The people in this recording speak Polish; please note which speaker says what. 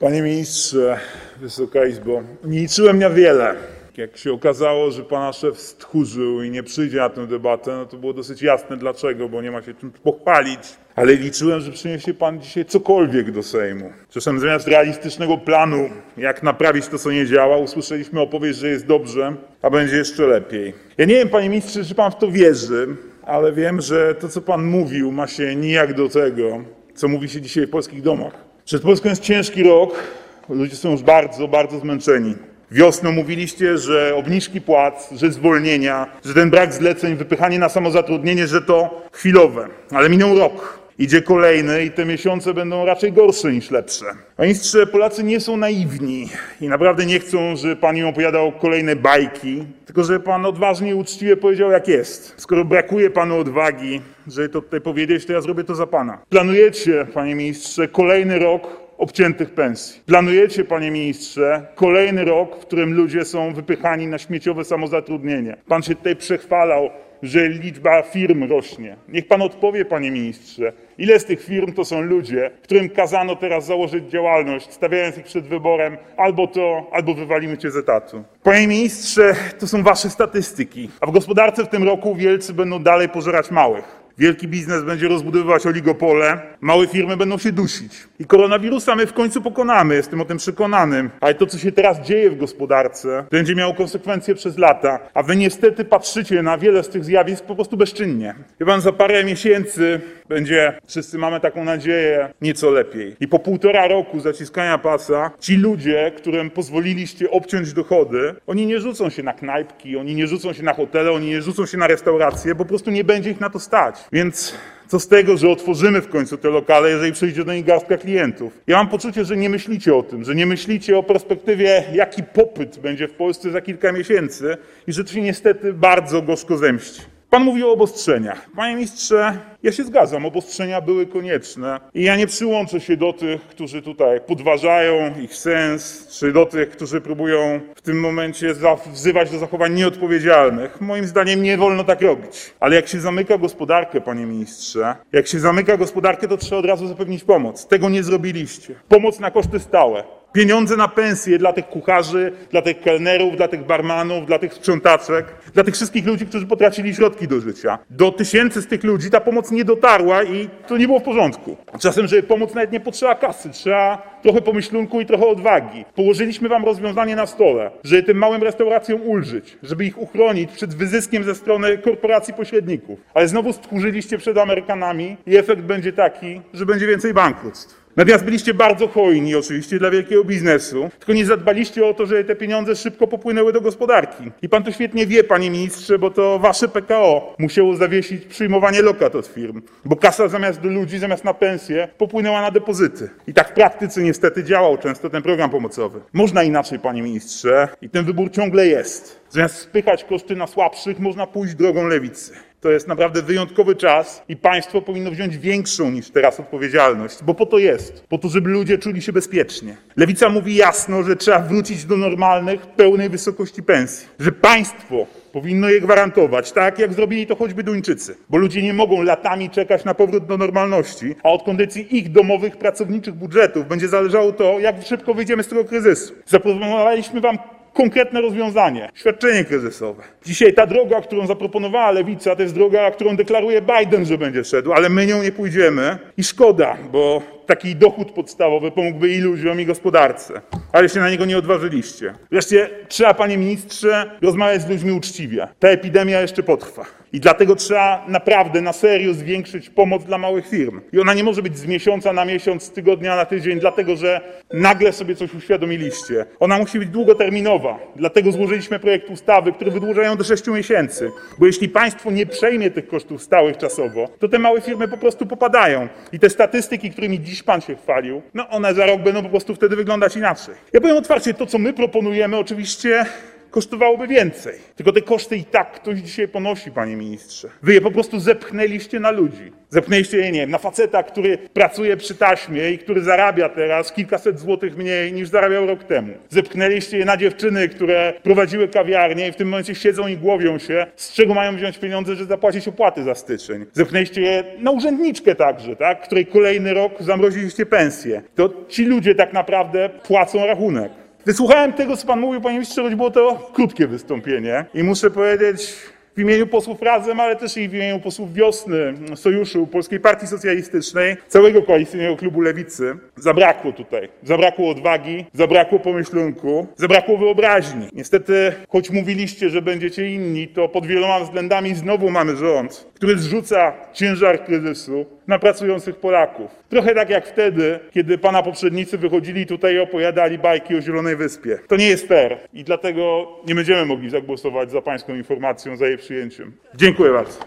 Speaker 1: Panie ministrze, Wysoka Izbo, nie liczyłem na wiele. Jak się okazało, że pana szef stchórzył i nie przyjdzie na tę debatę, no to było dosyć jasne dlaczego, bo nie ma się czym pochwalić. Ale liczyłem, że przyniesie pan dzisiaj cokolwiek do Sejmu. Czasem zamiast realistycznego planu, jak naprawić to, co nie działa, usłyszeliśmy opowieść, że jest dobrze, a będzie jeszcze lepiej. Ja nie wiem, panie ministrze, czy pan w to wierzy, ale wiem, że to, co pan mówił, ma się nijak do tego, co mówi się dzisiaj w polskich domach. Przed Polską jest ciężki rok, ludzie są już bardzo, bardzo zmęczeni. Wiosną mówiliście, że obniżki płac, że zwolnienia, że ten brak zleceń, wypychanie na samozatrudnienie, że to chwilowe. Ale minął rok. Idzie kolejny i te miesiące będą raczej gorsze niż lepsze. Panie ministrze, Polacy nie są naiwni i naprawdę nie chcą, żeby pan im opowiadał kolejne bajki, tylko żeby pan odważnie i uczciwie powiedział jak jest. Skoro brakuje panu odwagi, żeby to tutaj powiedzieć, to ja zrobię to za pana. Planujecie, panie ministrze, kolejny rok obciętych pensji. Planujecie, panie ministrze, kolejny rok, w którym ludzie są wypychani na śmieciowe samozatrudnienie. Pan się tutaj przechwalał, że liczba firm rośnie. Niech pan odpowie, panie ministrze, ile z tych firm to są ludzie, którym kazano teraz założyć działalność, stawiając ich przed wyborem albo to, albo wywalimy cię z etatu. Panie ministrze, to są wasze statystyki, a w gospodarce w tym roku wielcy będą dalej pożerać małych. Wielki biznes będzie rozbudowywać oligopole, małe firmy będą się dusić. I koronawirusa my w końcu pokonamy, jestem o tym przekonany. Ale to, co się teraz dzieje w gospodarce, będzie miało konsekwencje przez lata, a wy niestety patrzycie na wiele z tych zjawisk po prostu bezczynnie. Pan, za parę miesięcy będzie, wszyscy mamy taką nadzieję, nieco lepiej. I po półtora roku zaciskania pasa, ci ludzie, którym pozwoliliście obciąć dochody, oni nie rzucą się na knajpki, oni nie rzucą się na hotele, oni nie rzucą się na restauracje, po prostu nie będzie ich na to stać. Więc co z tego, że otworzymy w końcu te lokale, jeżeli przyjdzie do nich garstka klientów? Ja mam poczucie, że nie myślicie o tym, że nie myślicie o perspektywie, jaki popyt będzie w Polsce za kilka miesięcy i że to się niestety bardzo gorzko zemści. Pan mówi o obostrzeniach. Panie ministrze, ja się zgadzam, obostrzenia były konieczne i ja nie przyłączę się do tych, którzy tutaj podważają ich sens, czy do tych, którzy próbują w tym momencie wzywać do zachowań nieodpowiedzialnych. Moim zdaniem nie wolno tak robić. Ale jak się zamyka gospodarkę, panie ministrze, jak się zamyka gospodarkę, to trzeba od razu zapewnić pomoc. Tego nie zrobiliście. Pomoc na koszty stałe. Pieniądze na pensje dla tych kucharzy, dla tych kelnerów, dla tych barmanów, dla tych sprzątaczek, dla tych wszystkich ludzi, którzy potracili środki do życia. Do tysięcy z tych ludzi ta pomoc nie dotarła i to nie było w porządku. Czasem, żeby pomóc, nawet nie potrzeba kasy, trzeba trochę pomyślunku i trochę odwagi. Położyliśmy wam rozwiązanie na stole, żeby tym małym restauracjom ulżyć, żeby ich uchronić przed wyzyskiem ze strony korporacji pośredników. Ale znowu stchórzyliście przed Amerykanami i efekt będzie taki, że będzie więcej bankructw. Natomiast byliście bardzo hojni oczywiście dla wielkiego biznesu, tylko nie zadbaliście o to, żeby te pieniądze szybko popłynęły do gospodarki. I pan to świetnie wie, panie ministrze, bo to wasze PKO musiało zawiesić przyjmowanie lokat od firm, bo kasa zamiast do ludzi, zamiast na pensje, popłynęła na depozyty. I tak w praktyce niestety działał często ten program pomocowy. Można inaczej, panie ministrze, i ten wybór ciągle jest. Zamiast spychać koszty na słabszych, można pójść drogą lewicy. To jest naprawdę wyjątkowy czas i państwo powinno wziąć większą niż teraz odpowiedzialność, bo po to jest, po to, żeby ludzie czuli się bezpiecznie. Lewica mówi jasno, że trzeba wrócić do normalnych, pełnej wysokości pensji, że państwo powinno je gwarantować, tak jak zrobili to choćby Duńczycy, bo ludzie nie mogą latami czekać na powrót do normalności, a od kondycji ich domowych, pracowniczych budżetów będzie zależało to, jak szybko wyjdziemy z tego kryzysu. Zaproponowaliśmy wam konkretne rozwiązanie świadczenie kryzysowe. Dzisiaj ta droga, którą zaproponowała lewica, to jest droga, którą deklaruje Biden, że będzie szedł, ale my nią nie pójdziemy i szkoda, bo taki dochód podstawowy pomógłby i ludziom, i gospodarce, ale się na niego nie odważyliście. Wreszcie trzeba, panie ministrze, rozmawiać z ludźmi uczciwie. Ta epidemia jeszcze potrwa. I dlatego trzeba naprawdę na serio zwiększyć pomoc dla małych firm. I ona nie może być z miesiąca na miesiąc, z tygodnia na tydzień, dlatego że nagle sobie coś uświadomiliście. Ona musi być długoterminowa. Dlatego złożyliśmy projekt ustawy, który wydłuża ją do 6 miesięcy. Bo jeśli państwo nie przejmie tych kosztów stałych czasowo, to te małe firmy po prostu popadają. I te statystyki, którymi dziś pan się chwalił, no one za rok będą po prostu wtedy wyglądać inaczej. Ja powiem otwarcie, to co my proponujemy oczywiście kosztowałoby więcej. Tylko te koszty i tak ktoś dzisiaj ponosi, panie ministrze. Wy je po prostu zepchnęliście na ludzi. Zepchnęliście je, nie wiem, na faceta, który pracuje przy taśmie i który zarabia teraz kilkaset złotych mniej niż zarabiał rok temu. Zepchnęliście je na dziewczyny, które prowadziły kawiarnie i w tym momencie siedzą i głowią się, z czego mają wziąć pieniądze, żeby zapłacić opłaty za styczeń. Zepchnęliście je na urzędniczkę także, tak? której kolejny rok zamroziliście pensję. To ci ludzie tak naprawdę płacą rachunek. Wysłuchałem tego, co pan mówił, panie ministrze, choć było to krótkie wystąpienie i muszę powiedzieć w imieniu posłów Razem, ale też i w imieniu posłów Wiosny, Sojuszu, Polskiej Partii Socjalistycznej, całego koalicyjnego klubu Lewicy, zabrakło tutaj. Zabrakło odwagi, zabrakło pomyślunku, zabrakło wyobraźni. Niestety, choć mówiliście, że będziecie inni, to pod wieloma względami znowu mamy rząd, który zrzuca ciężar kryzysu na pracujących Polaków. Trochę tak jak wtedy, kiedy pana poprzednicy wychodzili tutaj i opowiadali bajki o Zielonej Wyspie. To nie jest fair i dlatego nie będziemy mogli zagłosować za pańską informacją, za jej przyjęciem. Dziękuję bardzo.